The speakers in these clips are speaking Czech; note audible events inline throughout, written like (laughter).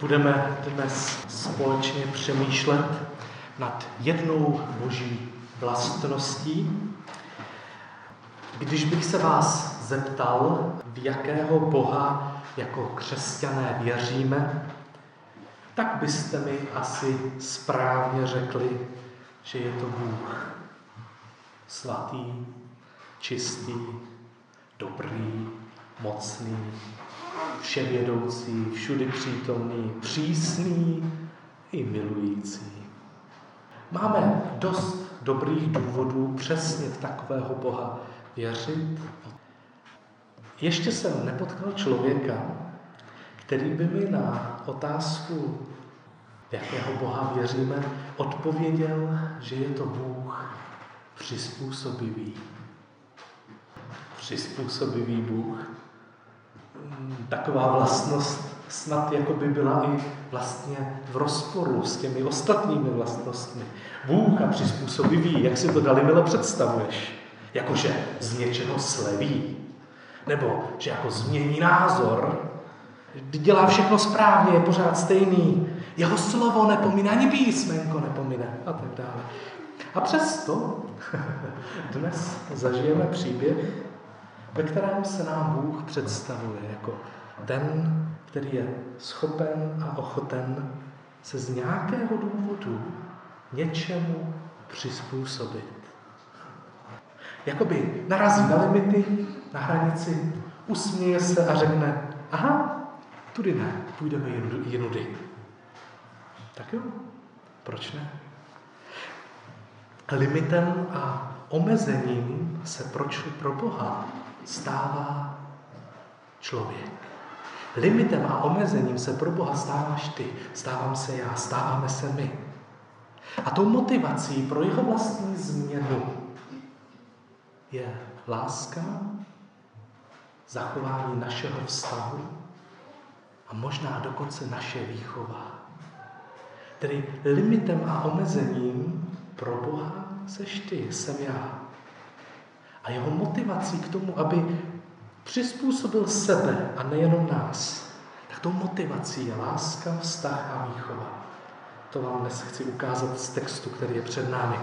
Budeme dnes společně přemýšlet nad jednou boží vlastností. Když bych se vás zeptal, v jakého Boha jako křesťané věříme, tak byste mi asi správně řekli, že je to Bůh svatý, čistý, dobrý, mocný, vševědoucí, všudy přítomný, přísný i milující. Máme dost dobrých důvodů přesně v takového Boha věřit. Ještě jsem nepotkal člověka, který by mi na otázku, jakého Boha věříme, odpověděl, že je to Bůh přizpůsobivý. Přizpůsobivý Bůh taková vlastnost snad jako by byla i vlastně v rozporu s těmi ostatními vlastnostmi. Bůh a přizpůsobivý, jak si to dali mile představuješ? Jakože z něčeho sleví. Nebo že jako změní názor, dělá všechno správně, je pořád stejný. Jeho slovo nepomíne, ani písmenko nepomíne a tak dále. A přesto (laughs) dnes zažijeme příběh, ve kterém se nám Bůh představuje jako ten, který je schopen a ochoten se z nějakého důvodu něčemu přizpůsobit. Jakoby narazí na limity, na hranici, usměje se a řekne, aha, tudy ne, půjdeme jinudy. Tak jo, proč ne? Limitem a omezením se proč pro Boha stává člověk. Limitem a omezením se pro Boha stáváš ty, stávám se já, stáváme se my. A tou motivací pro jeho vlastní změnu je láska, zachování našeho vztahu a možná dokonce naše výchova. Tedy limitem a omezením pro Boha seš ty, jsem já a jeho motivací k tomu, aby přizpůsobil sebe a nejenom nás, tak tou motivací je láska, vztah a výchova. To vám dnes chci ukázat z textu, který je před námi.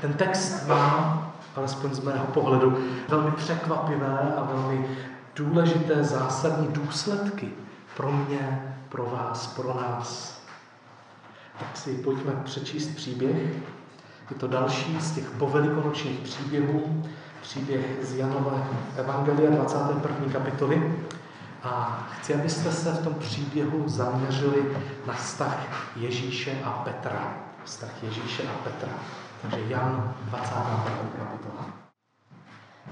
Ten text má, alespoň z mého pohledu, velmi překvapivé a velmi důležité zásadní důsledky pro mě, pro vás, pro nás. Tak si pojďme přečíst příběh. Je to další z těch povelikonočních příběhů, příběh z Janova Evangelia 21. kapitoly. A chci, abyste se v tom příběhu zaměřili na vztah Ježíše a Petra. Vztah Ježíše a Petra. Takže Jan 21. kapitola.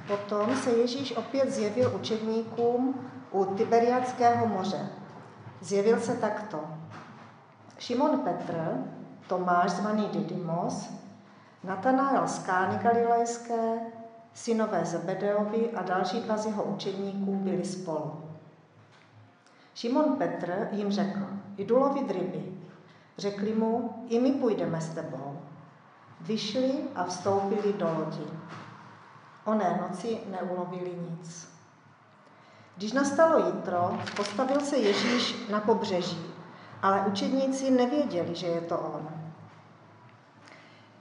Potom se Ježíš opět zjevil učedníkům u Tiberiadského moře. Zjevil se takto. Šimon Petr, Tomáš zvaný Didymos, Natanael z Kány Galilejské, synové Zebedeovi a další dva z jeho učedníků byli spolu. Šimon Petr jim řekl, jdu lovit ryby. Řekli mu, i my půjdeme s tebou. Vyšli a vstoupili do lodi. Oné noci neulovili nic. Když nastalo jitro, postavil se Ježíš na pobřeží, ale učedníci nevěděli, že je to on.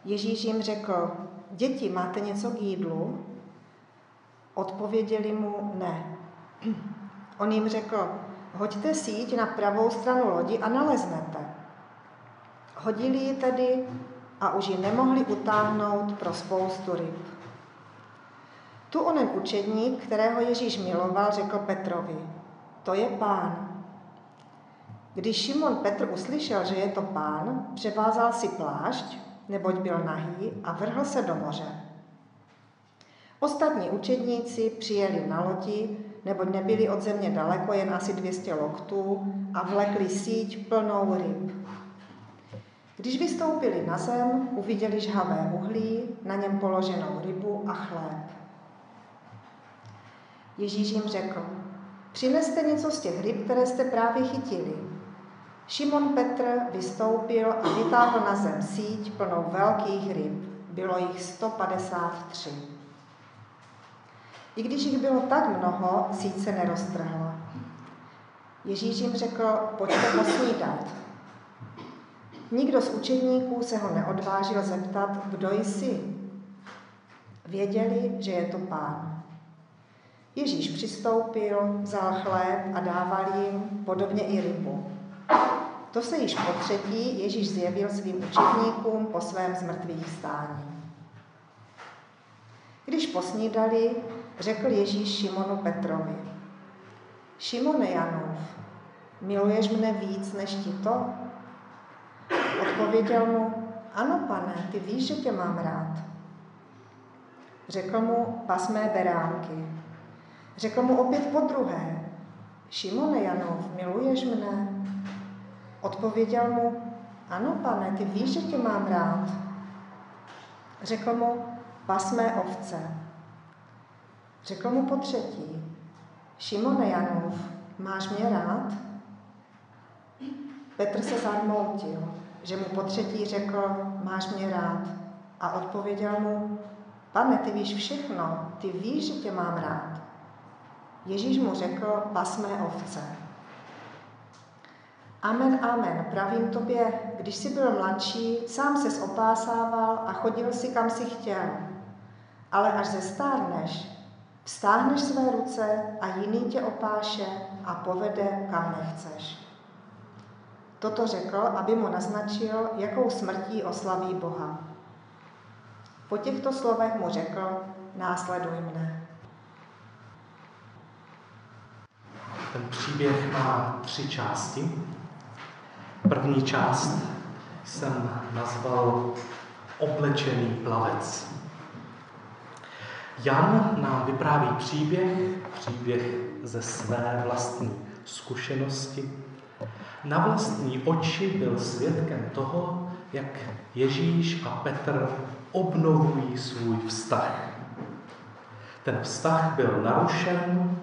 Ježíš jim řekl, děti, máte něco k jídlu? Odpověděli mu ne. (clears throat) On jim řekl, hoďte síť na pravou stranu lodi a naleznete. Hodili ji tedy a už ji nemohli utáhnout pro spoustu ryb. Tu onen učedník, kterého Ježíš miloval, řekl Petrovi, to je pán. Když Šimon Petr uslyšel, že je to pán, převázal si plášť, neboť byl nahý a vrhl se do moře. Ostatní učedníci přijeli na lodi, neboť nebyli od země daleko, jen asi 200 loktů, a vlekli síť plnou ryb. Když vystoupili na zem, uviděli žhavé uhlí, na něm položenou rybu a chléb. Ježíš jim řekl, přineste něco z těch ryb, které jste právě chytili. Šimon Petr vystoupil a vytáhl na zem síť plnou velkých ryb. Bylo jich 153. I když jich bylo tak mnoho, síť se neroztrhla. Ježíš jim řekl, pojďte posnídat. Nikdo z učedníků se ho neodvážil zeptat, kdo jsi. Věděli, že je to pán. Ježíš přistoupil, vzal chléb a dával jim podobně i rybu. To se již po třetí Ježíš zjevil svým učedníkům po svém zmrtvých stání. Když posnídali, řekl Ježíš Šimonu Petrovi, Šimone Janův, miluješ mne víc než ti to? Odpověděl mu, ano pane, ty víš, že tě mám rád. Řekl mu, pas mé beránky. Řekl mu opět po druhé, Šimone Janov, miluješ mne? Odpověděl mu, ano pane, ty víš, že tě mám rád. Řekl mu, pas mé ovce. Řekl mu po třetí, Šimone Janov, máš mě rád? Petr se zarmoutil, že mu po třetí řekl, máš mě rád. A odpověděl mu, pane, ty víš všechno, ty víš, že tě mám rád. Ježíš mu řekl, pas mé ovce. Amen, amen, pravím tobě, když jsi byl mladší, sám se opásával a chodil si, kam si chtěl. Ale až zestárneš, vstáhneš své ruce a jiný tě opáše a povede, kam nechceš. Toto řekl, aby mu naznačil, jakou smrtí oslaví Boha. Po těchto slovech mu řekl, následuj mne. Ten příběh má tři části. První část jsem nazval Oblečený plavec. Jan nám vypráví příběh, příběh ze své vlastní zkušenosti. Na vlastní oči byl svědkem toho, jak Ježíš a Petr obnovují svůj vztah. Ten vztah byl narušen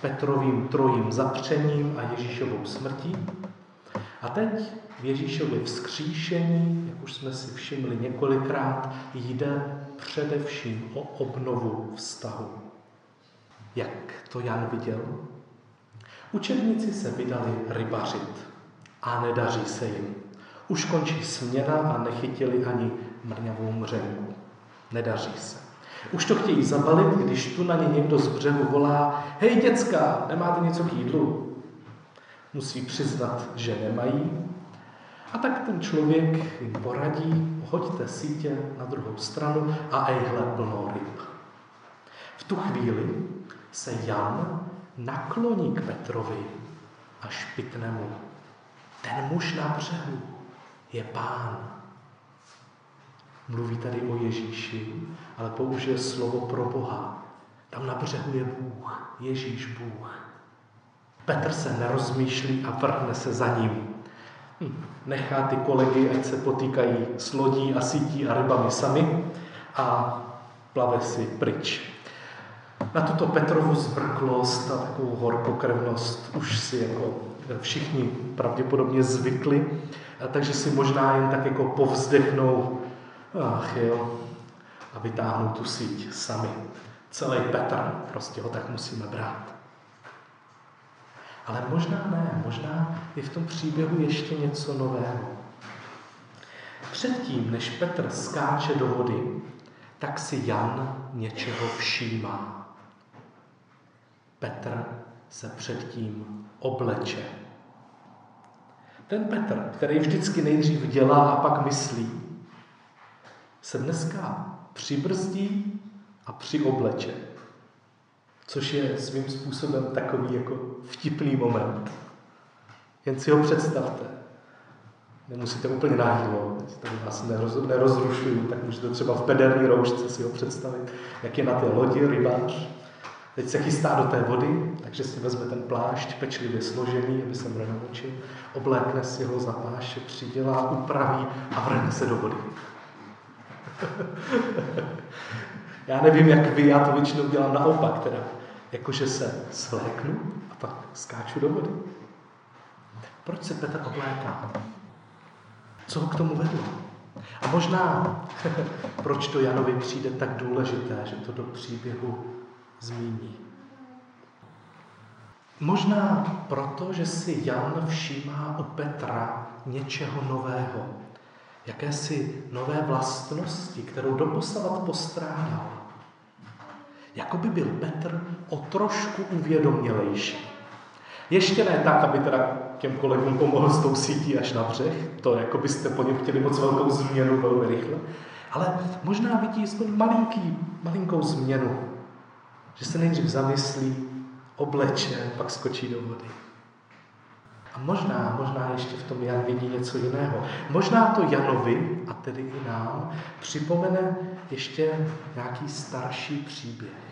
Petrovým trojím zapřením a Ježíšovou smrtí. A teď v Ježíšově vzkříšení, jak už jsme si všimli několikrát, jde především o obnovu vztahu. Jak to Jan viděl? Učebníci se vydali rybařit a nedaří se jim. Už končí směna a nechytili ani mrňavou mřenku. Nedaří se. Už to chtějí zabalit, když tu na ně někdo z břehu volá Hej děcka, nemáte něco k jídlu? Musí přiznat, že nemají. A tak ten člověk jim poradí, hoďte sítě na druhou stranu a ejhle plnou ryb. V tu chvíli se Jan nakloní k Petrovi a špitne mu. Ten muž na břehu je pán. Mluví tady o Ježíši, ale použije slovo pro Boha. Tam na břehu je Bůh, Ježíš Bůh. Petr se nerozmýšlí a vrhne se za ním. Hm, nechá ty kolegy, ať se potýkají s lodí a sítí a rybami sami a plave si pryč. Na tuto Petrovu zvrklost a takovou horkokrevnost už si jako všichni pravděpodobně zvykli, takže si možná jen tak jako povzdechnou, ach jo, a vytáhnou tu síť sami. Celý Petr, prostě ho tak musíme brát. Ale možná ne, možná je v tom příběhu ještě něco nového. Předtím, než Petr skáče do vody, tak si Jan něčeho všímá. Petr se předtím obleče. Ten Petr, který vždycky nejdřív dělá a pak myslí, se dneska přibrzdí a přiobleče. Což je svým způsobem takový jako vtipný moment. Jen si ho představte. Nemusíte úplně náhýlo, tady vás neroz, nerozrušuju, tak můžete třeba v pederní roušce si ho představit, jak je na té lodi rybář. Teď se chystá do té vody, takže si vezme ten plášť pečlivě složený, aby se mne namočil, oblékne si ho za páše, přidělá, upraví a vrhne se do vody. (laughs) já nevím, jak vy, já to většinou dělám naopak, teda jakože se svléknu a pak skáču do vody. Proč se Petr obléká? Co ho k tomu vedlo? A možná, (laughs) proč to Janovi přijde tak důležité, že to do příběhu zmíní. Možná proto, že si Jan všímá u Petra něčeho nového, jakési nové vlastnosti, kterou doposavat postrádal. Jako by byl Petr o trošku uvědomělejší. Ještě ne tak, aby teda těm kolegům pomohl s tou sítí až na břeh, to jako byste po něm chtěli moc velkou změnu velmi rychle, ale možná vidí aspoň malinký, malinkou změnu, že se nejdřív zamyslí, obleče, pak skočí do vody. A možná, možná ještě v tom Jan vidí něco jiného. Možná to Janovi, a tedy i nám, připomene ještě nějaký starší příběh.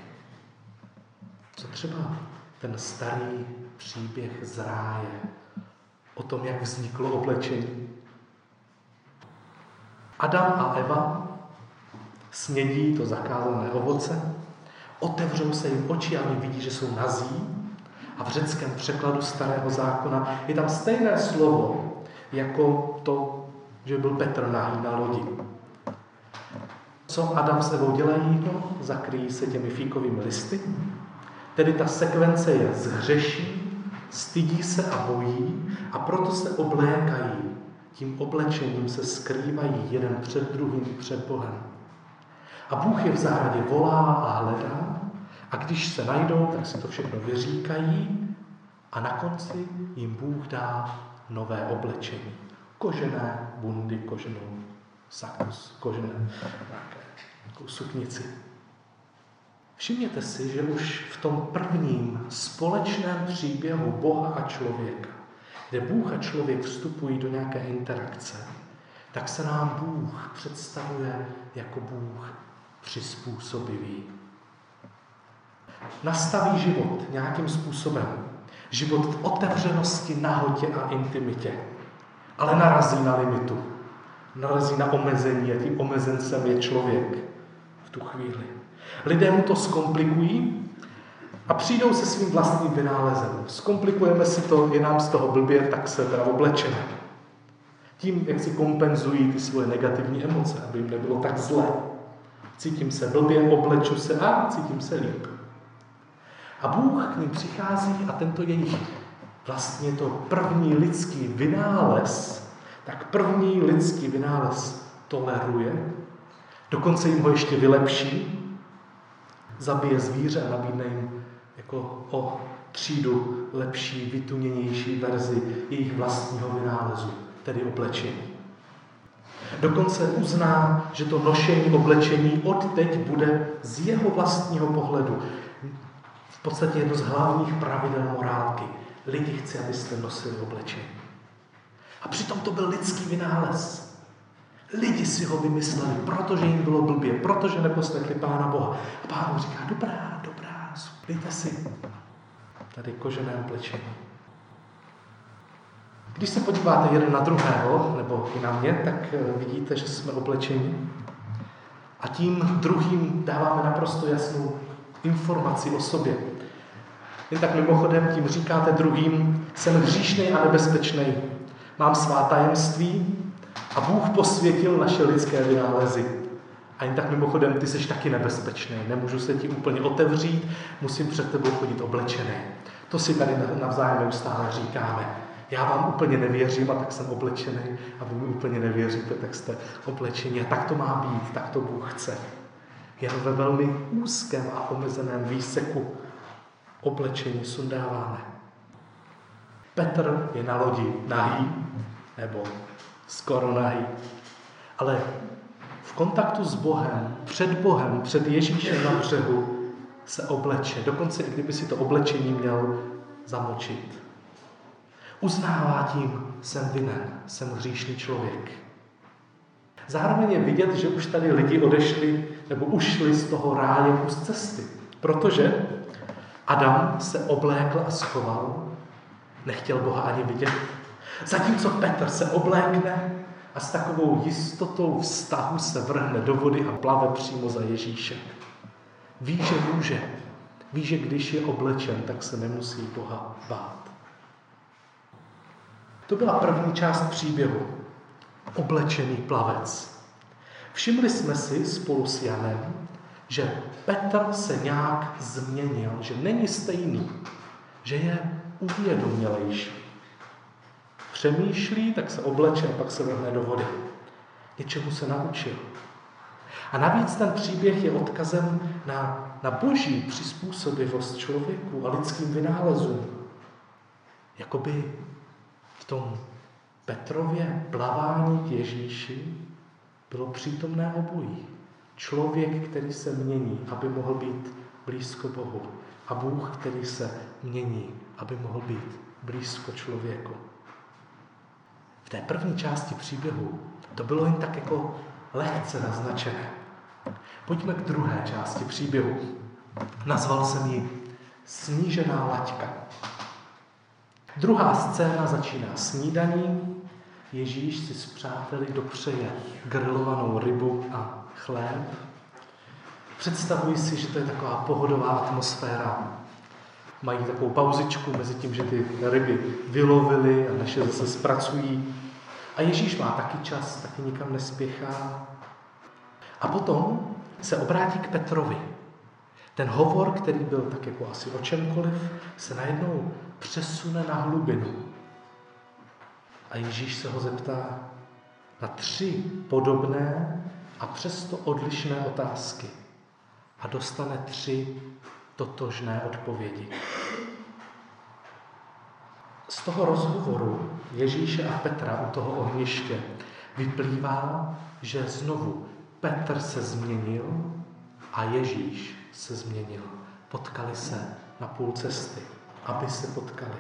Co třeba ten starý příběh z ráje, o tom, jak vzniklo oblečení. Adam a Eva snědí to zakázané ovoce, otevřou se jim oči a oni vidí, že jsou nazí. A v řeckém překladu starého zákona je tam stejné slovo, jako to, že byl Petr nahý na lodi. Co Adam s Evou dělají? No, zakryjí se těmi fíkovými listy. Tedy ta sekvence je zhřeší, stydí se a bojí a proto se oblékají. Tím oblečením se skrývají jeden před druhým před Bohem. A Bůh je v zahradě volá a hledá a když se najdou, tak si to všechno vyříkají a na konci jim Bůh dá nové oblečení. Kožené bundy, koženou sakus, kožené nějaké suknici. Všimněte si, že už v tom prvním společném příběhu Boha a člověka, kde Bůh a člověk vstupují do nějaké interakce, tak se nám Bůh představuje jako Bůh přizpůsobivý. Nastaví život nějakým způsobem. Život v otevřenosti, nahotě a intimitě. Ale narazí na limitu. Narazí na omezení a tím omezencem je člověk v tu chvíli. Lidé mu to zkomplikují a přijdou se svým vlastním vynálezem. Zkomplikujeme si to, je nám z toho blbě, tak se teda oblečeme. Tím, jak si kompenzují ty svoje negativní emoce, aby jim nebylo tak zlé. Cítím se blbě, obleču se a cítím se líp. A Bůh k ním přichází a tento jejich vlastně to první lidský vynález, tak první lidský vynález toleruje, dokonce jim ho ještě vylepší, zabije zvíře a nabídne jim jako o třídu lepší, vytuněnější verzi jejich vlastního vynálezu, tedy oblečení. Dokonce uzná, že to nošení oblečení od teď bude z jeho vlastního pohledu v podstatě jedno z hlavních pravidel morálky. Lidi chci, abyste nosili oblečení. A přitom to byl lidský vynález. Lidi si ho vymysleli, protože jim bylo blbě, protože neposlechli Pána Boha. A Pán říká, dobrá, dobrá, dejte si tady kožené oblečení. Když se podíváte jeden na druhého, nebo i na mě, tak eh, vidíte, že jsme oblečeni. A tím druhým dáváme naprosto jasnou informaci o sobě. Jen tak mimochodem tím říkáte druhým, jsem hříšný a nebezpečný. Mám svá tajemství a Bůh posvětil naše lidské vynálezy. A jen tak mimochodem, ty jsi taky nebezpečný. Nemůžu se ti úplně otevřít, musím před tebou chodit oblečený. To si tady navzájem neustále říkáme. Já vám úplně nevěřím a tak jsem oblečený a vy mi úplně nevěříte, tak jste oblečení. A tak to má být, tak to Bůh chce. Jen ve velmi úzkém a omezeném výseku oblečení sundáváme. Petr je na lodi nahý, nebo skoro nahý, ale v kontaktu s Bohem, před Bohem, před Ježíšem na břehu se obleče. Dokonce i kdyby si to oblečení měl zamočit. Uznává tím, jsem vinen, jsem hříšný člověk. Zároveň je vidět, že už tady lidi odešli nebo ušli z toho ráje kus cesty. Protože Adam se oblékl a schoval, nechtěl Boha ani vidět. Zatímco Petr se oblékne a s takovou jistotou vztahu se vrhne do vody a plave přímo za Ježíšem. Ví, že může. Ví, že když je oblečen, tak se nemusí Boha bát. To byla první část příběhu. Oblečený plavec. Všimli jsme si spolu s Janem, že Petr se nějak změnil, že není stejný, že je uvědomělejší. Přemýšlí, tak se obleče a pak se vrhne do vody. Něčemu se naučil. A navíc ten příběh je odkazem na, na boží přizpůsobivost člověku a lidským vynálezům. Jakoby v tom Petrově plavání k Ježíši bylo přítomné obojí. Člověk, který se mění, aby mohl být blízko Bohu. A Bůh, který se mění, aby mohl být blízko člověku. V té první části příběhu to bylo jen tak jako lehce naznačené. Pojďme k druhé části příběhu. Nazval jsem ji Snížená laťka. Druhá scéna začíná snídaní. Ježíš si s přáteli dopřeje grilovanou rybu a chléb. Představuji si, že to je taková pohodová atmosféra. Mají takovou pauzičku mezi tím, že ty ryby vylovili a je zase zpracují. A Ježíš má taky čas, taky nikam nespěchá. A potom se obrátí k Petrovi. Ten hovor, který byl tak jako asi o čemkoliv, se najednou přesune na hlubinu. A Ježíš se ho zeptá na tři podobné a přesto odlišné otázky. A dostane tři totožné odpovědi. Z toho rozhovoru Ježíše a Petra u toho ohniště vyplývá, že znovu Petr se změnil a Ježíš se změnil. Potkali se na půl cesty, aby se potkali.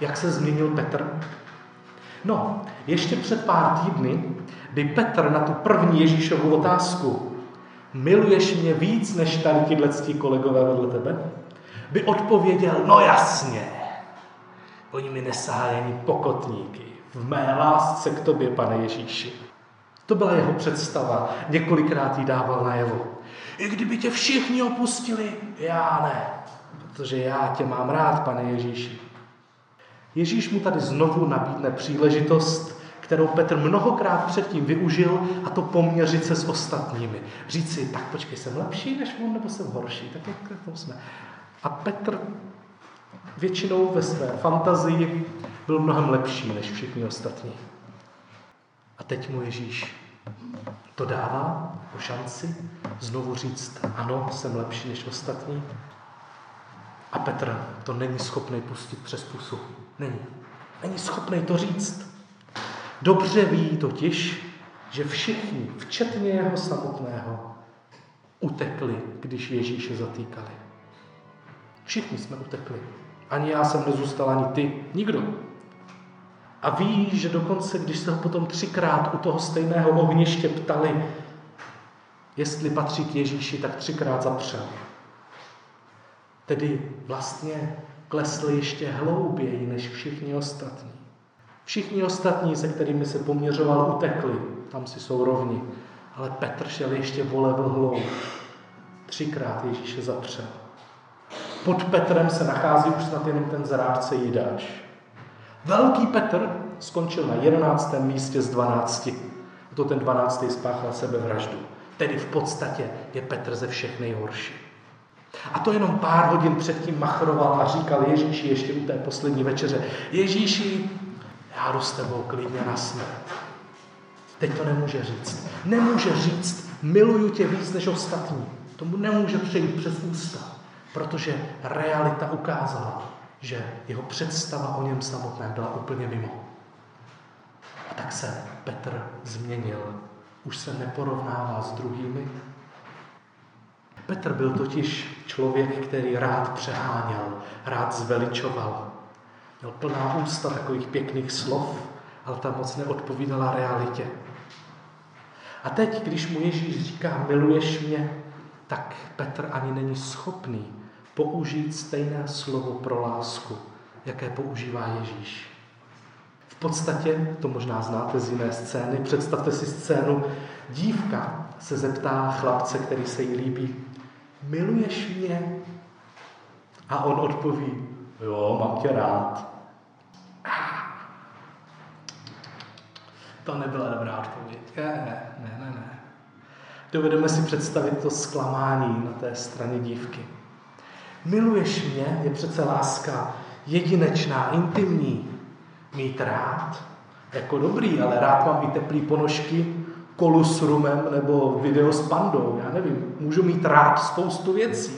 Jak se změnil Petr? No, ještě před pár týdny by Petr na tu první Ježíšovu otázku miluješ mě víc než tady tyhle kolegové vedle tebe? By odpověděl, no jasně, oni mi nesahají ani pokotníky. V mé lásce k tobě, pane Ježíši. To byla jeho představa. Několikrát jí dával najevo. I kdyby tě všichni opustili, já ne. Protože já tě mám rád, pane Ježíši. Ježíš mu tady znovu nabídne příležitost, kterou Petr mnohokrát předtím využil, a to poměřit se s ostatními. Říct si, tak počkej, jsem lepší než on, nebo jsem horší, tak jak to jsme. A Petr většinou ve své fantazii byl mnohem lepší než všichni ostatní. A teď mu Ježíš to dává o šanci znovu říct, ano, jsem lepší než ostatní. A Petr to není schopný pustit přes pusu. Není. Není schopný to říct. Dobře ví totiž, že všichni, včetně jeho samotného, utekli, když Ježíše zatýkali. Všichni jsme utekli. Ani já jsem nezůstal, ani ty, nikdo. A ví, že dokonce, když se ho potom třikrát u toho stejného ohniště ptali, jestli patří k Ježíši, tak třikrát zapřel. Tedy vlastně klesl ještě hlouběji než všichni ostatní. Všichni ostatní, se kterými se poměřoval, utekli. Tam si jsou rovni. Ale Petr šel ještě v hloub. Třikrát Ježíše zapřel. Pod Petrem se nachází už snad jenom ten zrádce Jidáš. Velký Petr skončil na jedenáctém místě z dvanácti. A to ten dvanáctý spáchal sebevraždu. Tedy v podstatě je Petr ze všech nejhorší. A to jenom pár hodin předtím machroval a říkal Ježíši ještě u té poslední večeře, Ježíši, já jdu s tebou klidně na smrt. Teď to nemůže říct. Nemůže říct, miluju tě víc než ostatní. Tomu nemůže přejít přes ústa, protože realita ukázala, že jeho představa o něm samotném byla úplně mimo. A tak se Petr změnil. Už se neporovnává s druhými. Petr byl totiž člověk, který rád přeháněl, rád zveličoval. Měl plná ústa takových pěkných slov, ale ta moc neodpovídala realitě. A teď, když mu Ježíš říká, miluješ mě, tak Petr ani není schopný použít stejné slovo pro lásku, jaké používá Ježíš. V podstatě, to možná znáte z jiné scény, představte si scénu, dívka se zeptá chlapce, který se jí líbí, miluješ mě? A on odpoví, jo, mám tě rád. To nebyla dobrá odpověď. Ne, ne, ne, ne. Dovedeme si představit to zklamání na té straně dívky. Miluješ mě je přece láska jedinečná, intimní. Mít rád, jako dobrý, ale rád mám i teplý ponožky, kolu s rumem nebo video s pandou, já nevím. Můžu mít rád spoustu věcí.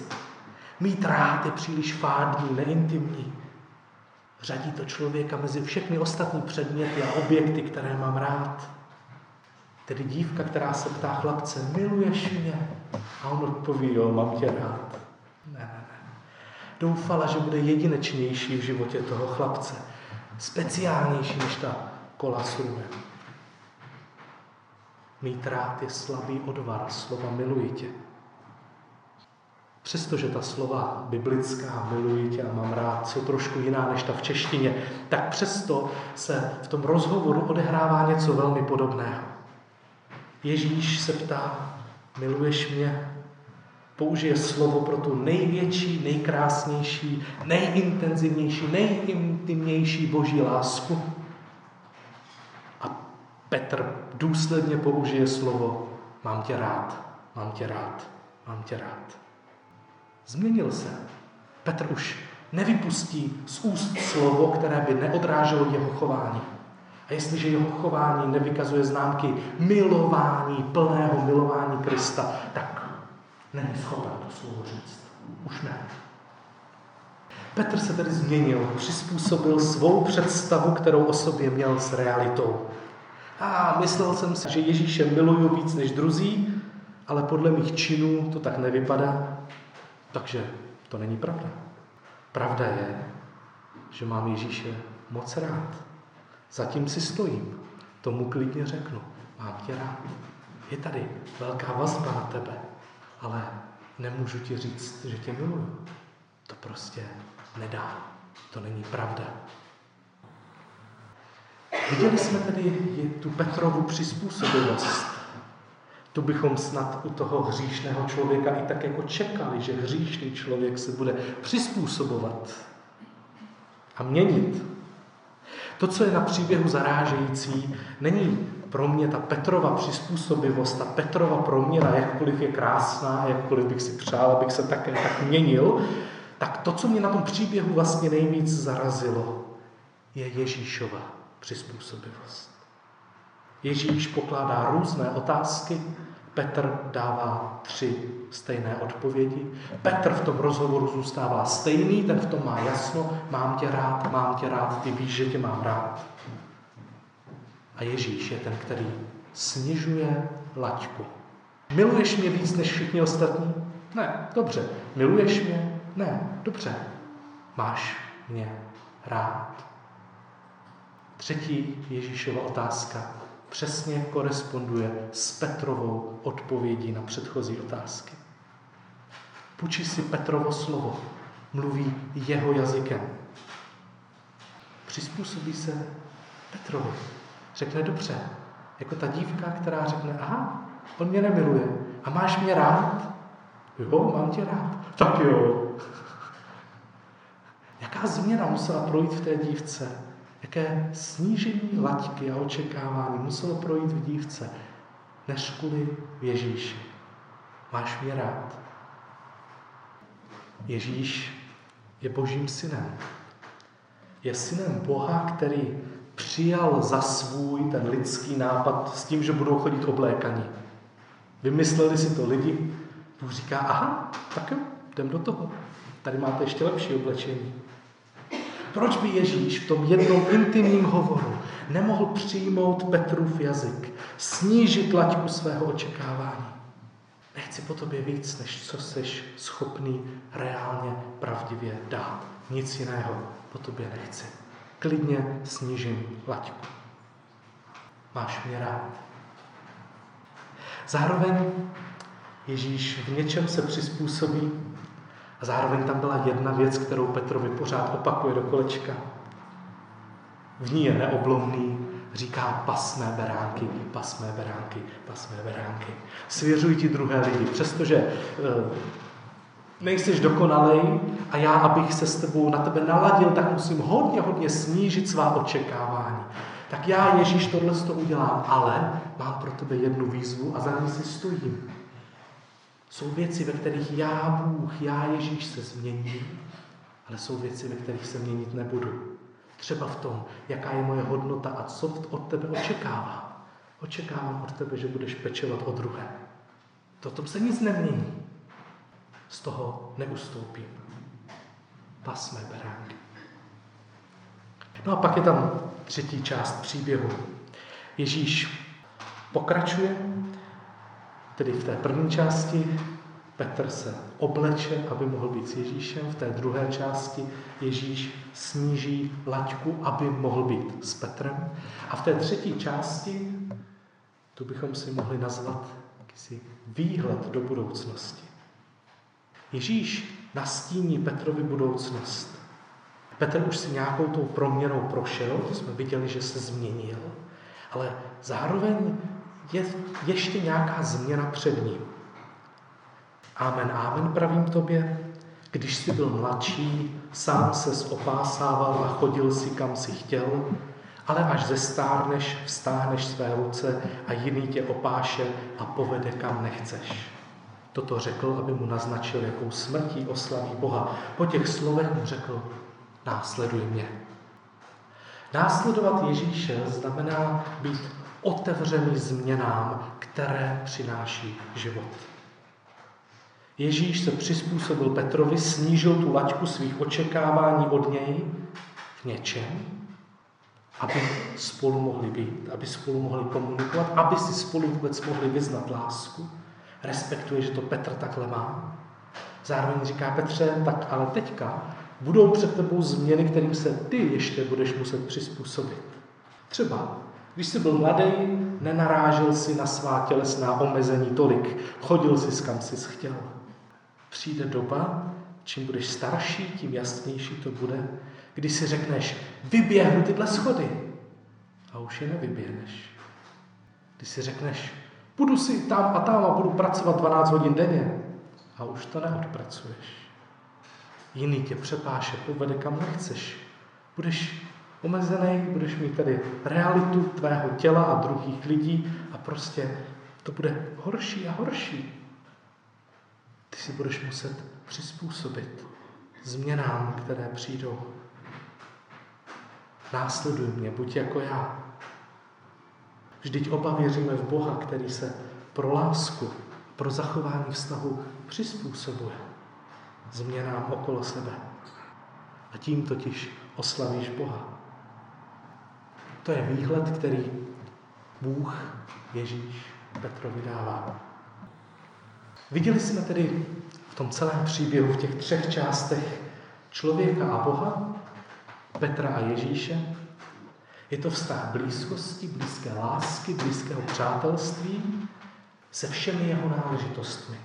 Mít rád je příliš fádní, neintimní. Řadí to člověka mezi všechny ostatní předměty a objekty, které mám rád. Tedy dívka, která se ptá chlapce, miluješ mě? A on odpoví, jo, mám tě rád. Ne, ne, ne. Doufala, že bude jedinečnější v životě toho chlapce. Speciálnější než ta kola s. Mít rád je slabý odvar slova miluji tě. Přestože ta slova biblická, miluji tě a mám rád, jsou trošku jiná než ta v češtině, tak přesto se v tom rozhovoru odehrává něco velmi podobného. Ježíš se ptá, miluješ mě? Použije slovo pro tu největší, nejkrásnější, nejintenzivnější, nejintimnější boží lásku. A Petr důsledně použije slovo, mám tě rád, mám tě rád, mám tě rád. Změnil se. Petr už nevypustí z úst slovo, které by neodráželo jeho chování. A jestliže jeho chování nevykazuje známky milování, plného milování Krista, tak není schopen to slovo říct. Už ne. Petr se tedy změnil, přizpůsobil svou představu, kterou o sobě měl s realitou. A myslel jsem si, že Ježíše miluju víc než druzí, ale podle mých činů to tak nevypadá. Takže to není pravda. Pravda je, že mám Ježíše moc rád. Zatím si stojím. Tomu klidně řeknu, mám tě rád. Je tady velká vazba na tebe, ale nemůžu ti říct, že tě miluju. To prostě nedá. To není pravda. Viděli jsme tedy tu Petrovu přizpůsobivost. Tu bychom snad u toho hříšného člověka i tak jako čekali, že hříšný člověk se bude přizpůsobovat a měnit. To, co je na příběhu zarážející, není pro mě ta Petrova přizpůsobivost, ta Petrova proměna, jakkoliv je krásná, jakkoliv bych si přál, abych se také tak měnil, tak to, co mě na tom příběhu vlastně nejvíc zarazilo, je Ježíšova přizpůsobivost. Ježíš pokládá různé otázky, Petr dává tři stejné odpovědi. Petr v tom rozhovoru zůstává stejný, ten v tom má jasno, mám tě rád, mám tě rád, ty víš, že tě mám rád. A Ježíš je ten, který snižuje laťku. Miluješ mě víc než všichni ostatní? Ne, dobře. Miluješ mě? Ne, dobře. Máš mě rád? Třetí Ježíšova otázka přesně koresponduje s Petrovou odpovědí na předchozí otázky. Pučí si Petrovo slovo, mluví jeho jazykem. Přizpůsobí se Petrovi. Řekne dobře, jako ta dívka, která řekne, aha, on mě nemiluje. A máš mě rád? Jo, mám tě rád. Tak jo. (laughs) Jaká změna musela projít v té dívce, Jaké snížení laťky a očekávání muselo projít v dívce, než kvůli Ježíši. Máš mě rád. Ježíš je božím synem. Je synem Boha, který přijal za svůj ten lidský nápad s tím, že budou chodit oblékaní. Vymysleli si to lidi. Bůh říká, aha, tak jo, jdem do toho. Tady máte ještě lepší oblečení. Proč by Ježíš v tom jednom intimním hovoru nemohl přijmout Petrův jazyk, snížit laťku svého očekávání? Nechci po tobě víc, než co seš schopný reálně, pravdivě dát. Nic jiného po tobě nechci. Klidně snížím laťku. Máš mě rád. Zároveň Ježíš v něčem se přizpůsobí a zároveň tam byla jedna věc, kterou Petrovi pořád opakuje do kolečka. V ní je neoblomný, říká pasmé beránky, pasmé beránky, pasmé beránky. Svěřuj ti druhé lidi, přestože e, nejsiš dokonalej a já, abych se s tebou na tebe naladil, tak musím hodně, hodně snížit svá očekávání. Tak já, Ježíš, tohle to udělám, ale mám pro tebe jednu výzvu a za ní si stojím. Jsou věci, ve kterých já, Bůh, já, Ježíš se změním Ale jsou věci, ve kterých se měnit nebudu. Třeba v tom, jaká je moje hodnota a co od tebe očekávám. Očekávám od tebe, že budeš pečovat o druhé. To tom se nic nemění. Z toho neustoupím. Pasme beránky. No a pak je tam třetí část příběhu. Ježíš pokračuje, tedy v té první části Petr se obleče, aby mohl být s Ježíšem. V té druhé části Ježíš sníží laťku, aby mohl být s Petrem. A v té třetí části, tu bychom si mohli nazvat jakýsi výhled do budoucnosti. Ježíš nastíní Petrovi budoucnost. Petr už si nějakou tou proměnou prošel, to jsme viděli, že se změnil, ale zároveň je ještě nějaká změna před ním. Amen, amen, pravím tobě, když jsi byl mladší, sám se opásával a chodil si kam si chtěl, ale až zestárneš, vstáhneš své ruce a jiný tě opáše a povede kam nechceš. Toto řekl, aby mu naznačil, jakou smrtí oslaví Boha. Po těch slovech mu řekl, následuj mě. Následovat Ježíše znamená být otevřený změnám, které přináší život. Ježíš se přizpůsobil Petrovi, snížil tu laťku svých očekávání od něj v něčem, aby spolu mohli být, aby spolu mohli komunikovat, aby si spolu vůbec mohli vyznat lásku. Respektuje, že to Petr takhle má. Zároveň říká Petře, tak ale teďka budou před tebou změny, kterým se ty ještě budeš muset přizpůsobit. Třeba, když jsi byl mladý, nenarážel si na svá tělesná omezení tolik, chodil si kam jsi chtěl. Přijde doba, čím budeš starší, tím jasnější to bude, když si řekneš, vyběhnu tyhle schody a už je nevyběhneš. Když si řekneš, budu si tam a tam a budu pracovat 12 hodin denně a už to neodpracuješ. Jiný tě přepáše, povede kam nechceš. Budeš omezený, budeš mít tady realitu tvého těla a druhých lidí a prostě to bude horší a horší. Ty si budeš muset přizpůsobit změnám, které přijdou. Následuj mě, buď jako já. Vždyť oba věříme v Boha, který se pro lásku, pro zachování vztahu přizpůsobuje změnám okolo sebe. A tím totiž oslavíš Boha. To je výhled, který Bůh, Ježíš, Petrovi dává. Viděli jsme tedy v tom celém příběhu, v těch třech částech člověka a Boha, Petra a Ježíše. Je to vztah blízkosti, blízké lásky, blízkého přátelství se všemi jeho náležitostmi.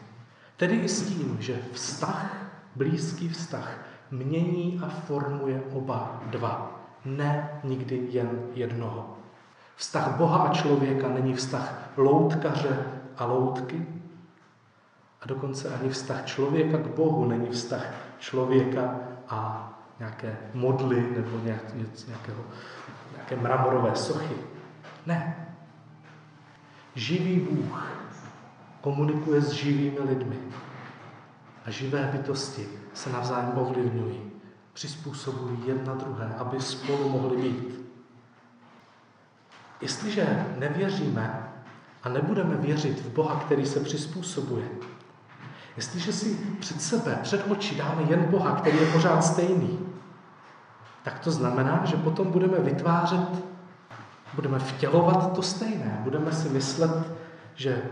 Tedy i s tím, že vztah, blízký vztah, mění a formuje oba dva, ne nikdy jen jednoho. Vztah Boha a člověka není vztah loutkaře a loutky, a dokonce ani vztah člověka k Bohu není vztah člověka a nějaké modly nebo nějak, nějakého, nějaké mramorové sochy. Ne. Živý Bůh komunikuje s živými lidmi. A živé bytosti se navzájem ovlivňují, přizpůsobují jedna druhé, aby spolu mohli být. Jestliže nevěříme a nebudeme věřit v Boha, který se přizpůsobuje, Jestliže si před sebe, před oči dáme jen Boha, který je pořád stejný, tak to znamená, že potom budeme vytvářet, budeme vtělovat to stejné. Budeme si myslet, že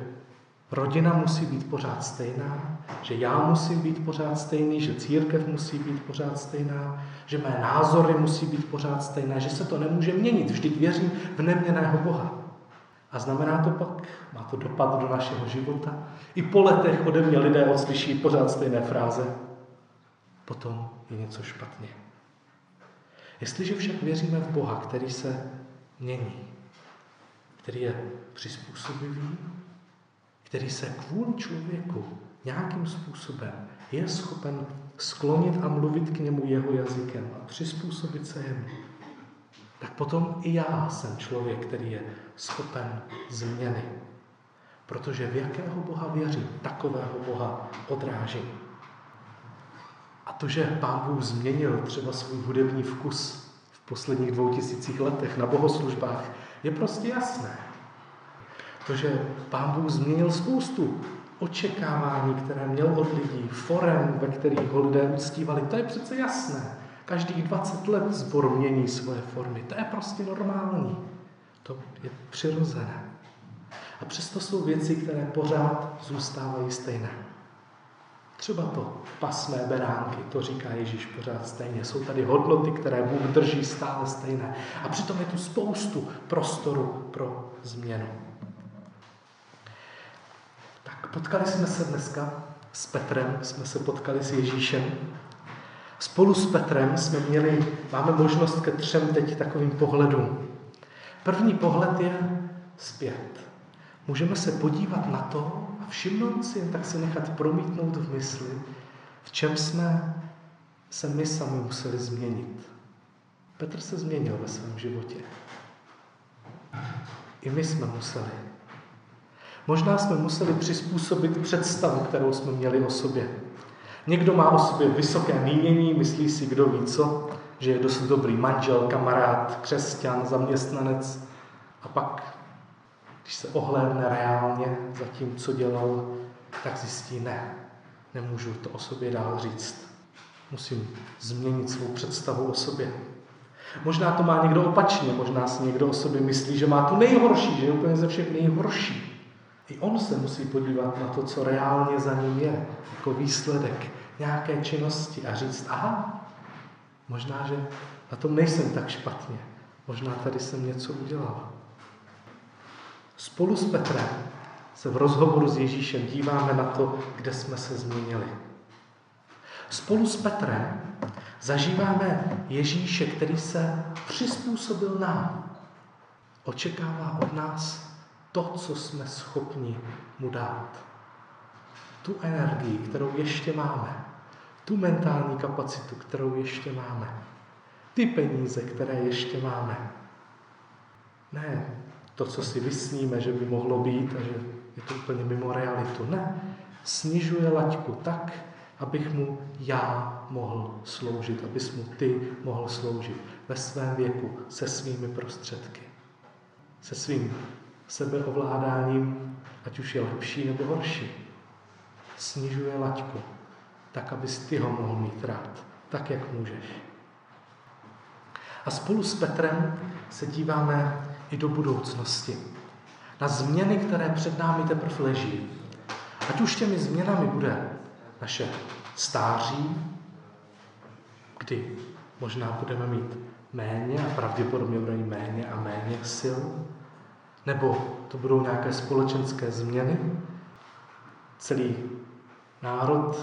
rodina musí být pořád stejná, že já musím být pořád stejný, že církev musí být pořád stejná, že mé názory musí být pořád stejné, že se to nemůže měnit. Vždyť věřím v neměného Boha. A znamená to pak, má to dopad do našeho života. I po letech ode mě lidé odslyší pořád stejné fráze. Potom je něco špatně. Jestliže však věříme v Boha, který se mění, který je přizpůsobivý, který se kvůli člověku nějakým způsobem je schopen sklonit a mluvit k němu jeho jazykem a přizpůsobit se jemu, tak potom i já jsem člověk, který je schopen změny. Protože v jakého Boha věřím, takového Boha odrážím. A to, že pán Bůh změnil třeba svůj hudební vkus v posledních dvou tisících letech na bohoslužbách, je prostě jasné. To, že pán Bůh změnil spoustu očekávání, které měl od lidí, forem, ve kterých ho lidé uctívali, to je přece jasné. Každých 20 let zbor mění svoje formy. To je prostě normální. To je přirozené. A přesto jsou věci, které pořád zůstávají stejné. Třeba to pasmé beránky, to říká Ježíš pořád stejně. Jsou tady hodnoty, které Bůh drží stále stejné. A přitom je tu spoustu prostoru pro změnu. Potkali jsme se dneska s Petrem, jsme se potkali s Ježíšem. Spolu s Petrem jsme měli, máme možnost ke třem teď takovým pohledům. První pohled je zpět. Můžeme se podívat na to a všimnout si, jen tak se nechat promítnout v mysli, v čem jsme se my sami museli změnit. Petr se změnil ve svém životě. I my jsme museli. Možná jsme museli přizpůsobit představu, kterou jsme měli o sobě. Někdo má o sobě vysoké mínění, myslí si, kdo ví co, že je dost dobrý manžel, kamarád, křesťan, zaměstnanec. A pak, když se ohlédne reálně za tím, co dělal, tak zjistí, ne, nemůžu to o sobě dál říct. Musím změnit svou představu o sobě. Možná to má někdo opačně, možná si někdo o sobě myslí, že má tu nejhorší, že je úplně ze všech nejhorší. I on se musí podívat na to, co reálně za ním je, jako výsledek nějaké činnosti a říct, aha, možná, že na tom nejsem tak špatně, možná tady jsem něco udělal. Spolu s Petrem se v rozhovoru s Ježíšem díváme na to, kde jsme se změnili. Spolu s Petrem zažíváme Ježíše, který se přizpůsobil nám. Očekává od nás to, co jsme schopni mu dát. Tu energii, kterou ještě máme. Tu mentální kapacitu, kterou ještě máme. Ty peníze, které ještě máme. Ne to, co si vysníme, že by mohlo být a že je to úplně mimo realitu. Ne, snižuje laťku tak, abych mu já mohl sloužit, abys mu ty mohl sloužit ve svém věku, se svými prostředky, se svým sebeovládáním, ať už je lepší nebo horší. Snižuje laťku, tak, abys ty ho mohl mít rád, tak, jak můžeš. A spolu s Petrem se díváme i do budoucnosti. Na změny, které před námi teprve leží. Ať už těmi změnami bude naše stáří, kdy možná budeme mít méně a pravděpodobně budeme mít méně a méně sil, nebo to budou nějaké společenské změny. Celý národ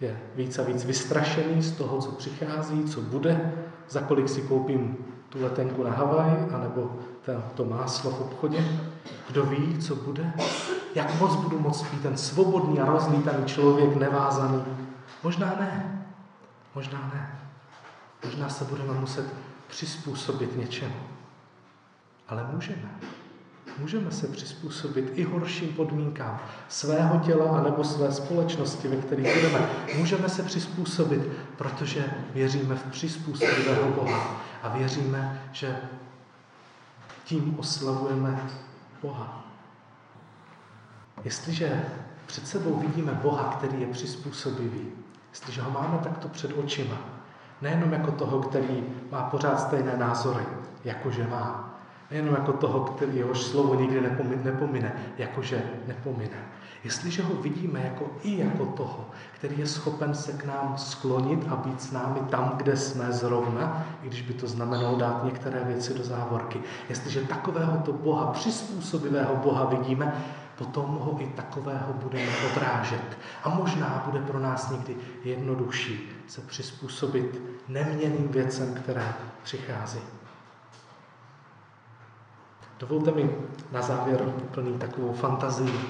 je víc a víc vystrašený z toho, co přichází, co bude, za kolik si koupím tu letenku na Havaj, anebo to máslo v obchodě. Kdo ví, co bude? Jak moc budu moct být ten svobodný a rozlítaný člověk, nevázaný? Možná ne. Možná ne. Možná se budeme muset přizpůsobit něčemu. Ale můžeme. Můžeme se přizpůsobit i horším podmínkám svého těla anebo své společnosti, ve kterých budeme. Můžeme se přizpůsobit, protože věříme v přizpůsobivého Boha a věříme, že tím oslavujeme Boha. Jestliže před sebou vidíme Boha, který je přizpůsobivý, jestliže ho máme takto před očima, nejenom jako toho, který má pořád stejné názory, jakože má, Nejenom jako toho, který jehož slovo nikdy nepomine, jakože nepomine. Jestliže ho vidíme jako i jako toho, který je schopen se k nám sklonit a být s námi tam, kde jsme zrovna, i když by to znamenalo dát některé věci do závorky. Jestliže takového to Boha, přizpůsobivého Boha vidíme, potom ho i takového budeme odrážet. A možná bude pro nás někdy jednodušší se přizpůsobit neměným věcem, které přichází. Dovolte mi na závěr plný takovou fantazii,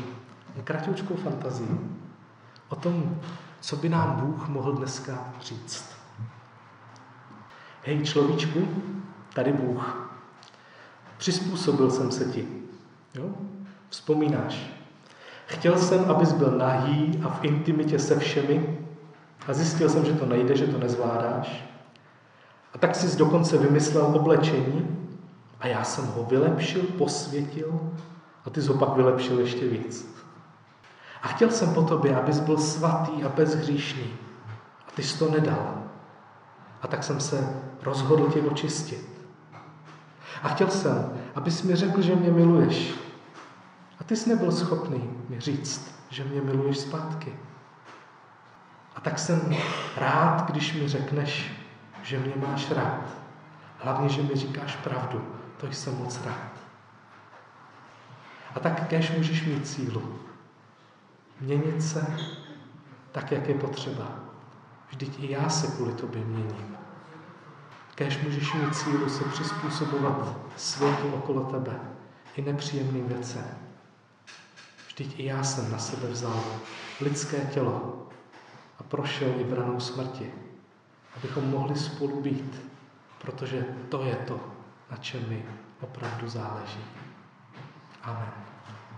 kratičkou fantazii o tom, co by nám Bůh mohl dneska říct. Hej človíčku, tady Bůh. Přizpůsobil jsem se ti. Jo? Vzpomínáš. Chtěl jsem, abys byl nahý a v intimitě se všemi. A zjistil jsem, že to nejde, že to nezvládáš. A tak jsi dokonce vymyslel oblečení a já jsem ho vylepšil, posvětil a ty jsi ho pak vylepšil ještě víc. A chtěl jsem po tobě, abys byl svatý a bezhříšný. A ty jsi to nedal. A tak jsem se rozhodl tě očistit. A chtěl jsem, abys mi řekl, že mě miluješ. A ty jsi nebyl schopný mi říct, že mě miluješ zpátky. A tak jsem rád, když mi řekneš, že mě máš rád. Hlavně, že mi říkáš pravdu. To jsem moc rád. A tak kež můžeš mít sílu. Měnit se tak, jak je potřeba. Vždyť i já se kvůli tobě měním. Kéž můžeš mít sílu se přizpůsobovat světu okolo tebe i nepříjemným věcem. Vždyť i já jsem na sebe vzal lidské tělo a prošel i branou smrti, abychom mohli spolu být, protože to je to, na čem mi opravdu záleží. Amen.